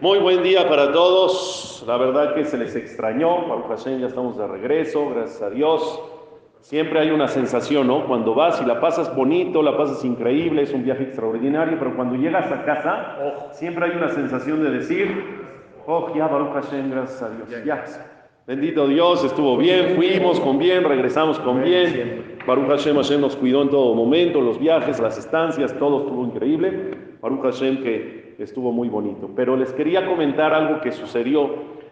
Muy buen día para todos. La verdad que se les extrañó. ya estamos de regreso, gracias a Dios. Siempre hay una sensación, ¿no? Cuando vas y la pasas bonito, la pasas increíble, es un viaje extraordinario, pero cuando llegas a casa, siempre hay una sensación de decir, oh, ya Baruch Hashem, gracias a Dios. Ya. Bendito Dios, estuvo bien, fuimos con bien, regresamos con bien. Baruch Hashem, Hashem nos cuidó en todo momento, los viajes, las estancias, todo estuvo increíble. Baruch Hashem que estuvo muy bonito. Pero les quería comentar algo que sucedió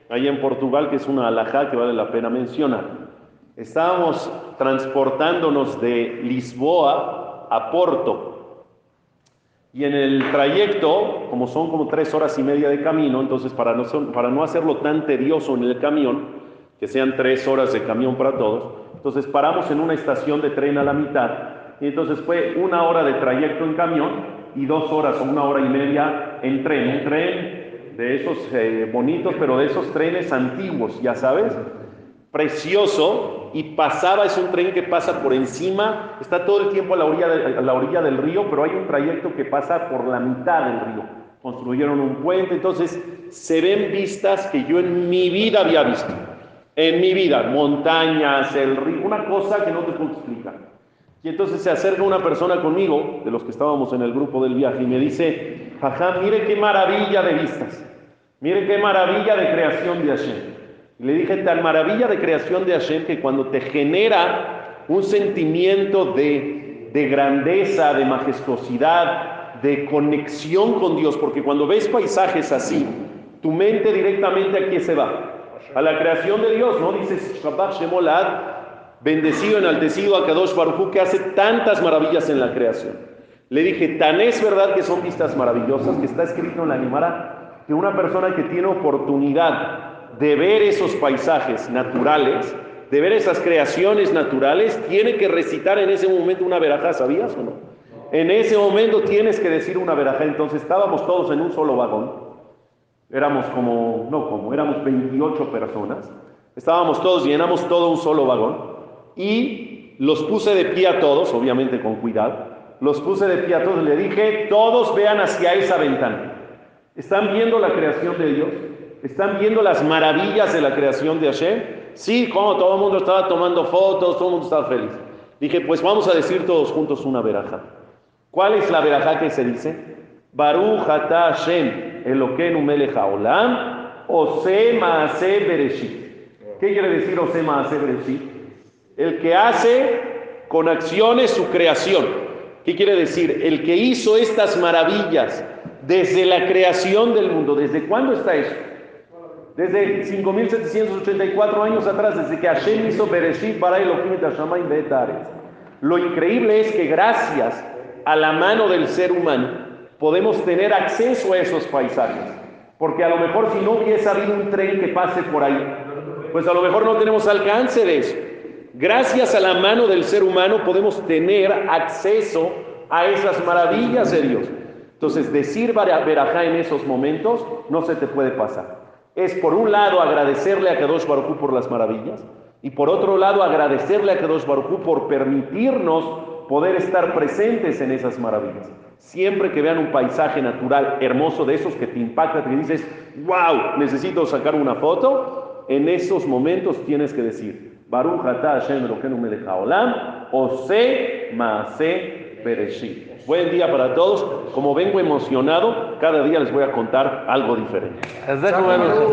ahí en Portugal, que es una alajá que vale la pena mencionar. Estábamos transportándonos de Lisboa a Porto. Y en el trayecto, como son como tres horas y media de camino, entonces para no, para no hacerlo tan tedioso en el camión, que sean tres horas de camión para todos. Entonces paramos en una estación de tren a la mitad y entonces fue una hora de trayecto en camión y dos horas o una hora y media en tren. Un tren de esos eh, bonitos, pero de esos trenes antiguos, ya sabes, precioso y pasaba, es un tren que pasa por encima, está todo el tiempo a la orilla, a la orilla del río, pero hay un trayecto que pasa por la mitad del río. Construyeron un puente, entonces se ven vistas que yo en mi vida había visto en mi vida, montañas, el río, una cosa que no te puedo explicar. Y entonces se acerca una persona conmigo, de los que estábamos en el grupo del viaje, y me dice, jajá, mire qué maravilla de vistas, mire qué maravilla de creación de Hashem. Y le dije, tan maravilla de creación de Hashem que cuando te genera un sentimiento de, de grandeza, de majestuosidad, de conexión con Dios, porque cuando ves paisajes así, tu mente directamente aquí se va a la creación de Dios, ¿no? Dice Shabbat Shemolad, bendecido, enaltecido a Kadosh Baruj que hace tantas maravillas en la creación. Le dije, tan es verdad que son vistas maravillosas, que está escrito en la Animara, que una persona que tiene oportunidad de ver esos paisajes naturales, de ver esas creaciones naturales, tiene que recitar en ese momento una verajá, ¿sabías o no? En ese momento tienes que decir una verajá. Entonces estábamos todos en un solo vagón éramos como, no como, éramos 28 personas, estábamos todos, llenamos todo un solo vagón y los puse de pie a todos, obviamente con cuidado, los puse de pie a todos, le dije, todos vean hacia esa ventana. ¿Están viendo la creación de Dios? ¿Están viendo las maravillas de la creación de Hashem? Sí, como todo el mundo estaba tomando fotos, todo el mundo estaba feliz. Dije, pues vamos a decir todos juntos una veraja. ¿Cuál es la veraja que se dice? Baruch Hashem Elokeinu melech haolam Ose maase bereshit. ¿Qué quiere decir Ose maase bereshit? El que hace con acciones su creación. ¿Qué quiere decir? El que hizo estas maravillas desde la creación del mundo. ¿Desde cuándo está eso? Desde 5784 años atrás, desde que Hashem hizo Bereshit para Elohim et Lo increíble es que gracias a la mano del ser humano, podemos tener acceso a esos paisajes. Porque a lo mejor si no hubiese habido un tren que pase por ahí, pues a lo mejor no tenemos alcance de eso. Gracias a la mano del ser humano podemos tener acceso a esas maravillas de Dios. Entonces, decir verajá en esos momentos no se te puede pasar. Es por un lado agradecerle a Kadosh Baruj por las maravillas y por otro lado agradecerle a Kadosh Baruj por permitirnos poder estar presentes en esas maravillas. Siempre que vean un paisaje natural hermoso de esos que te impacta, que dices, wow, necesito sacar una foto, en esos momentos tienes que decir, Baruch ata Hashem Ose Maase Bereshit. Buen día para todos. Como vengo emocionado, cada día les voy a contar algo diferente.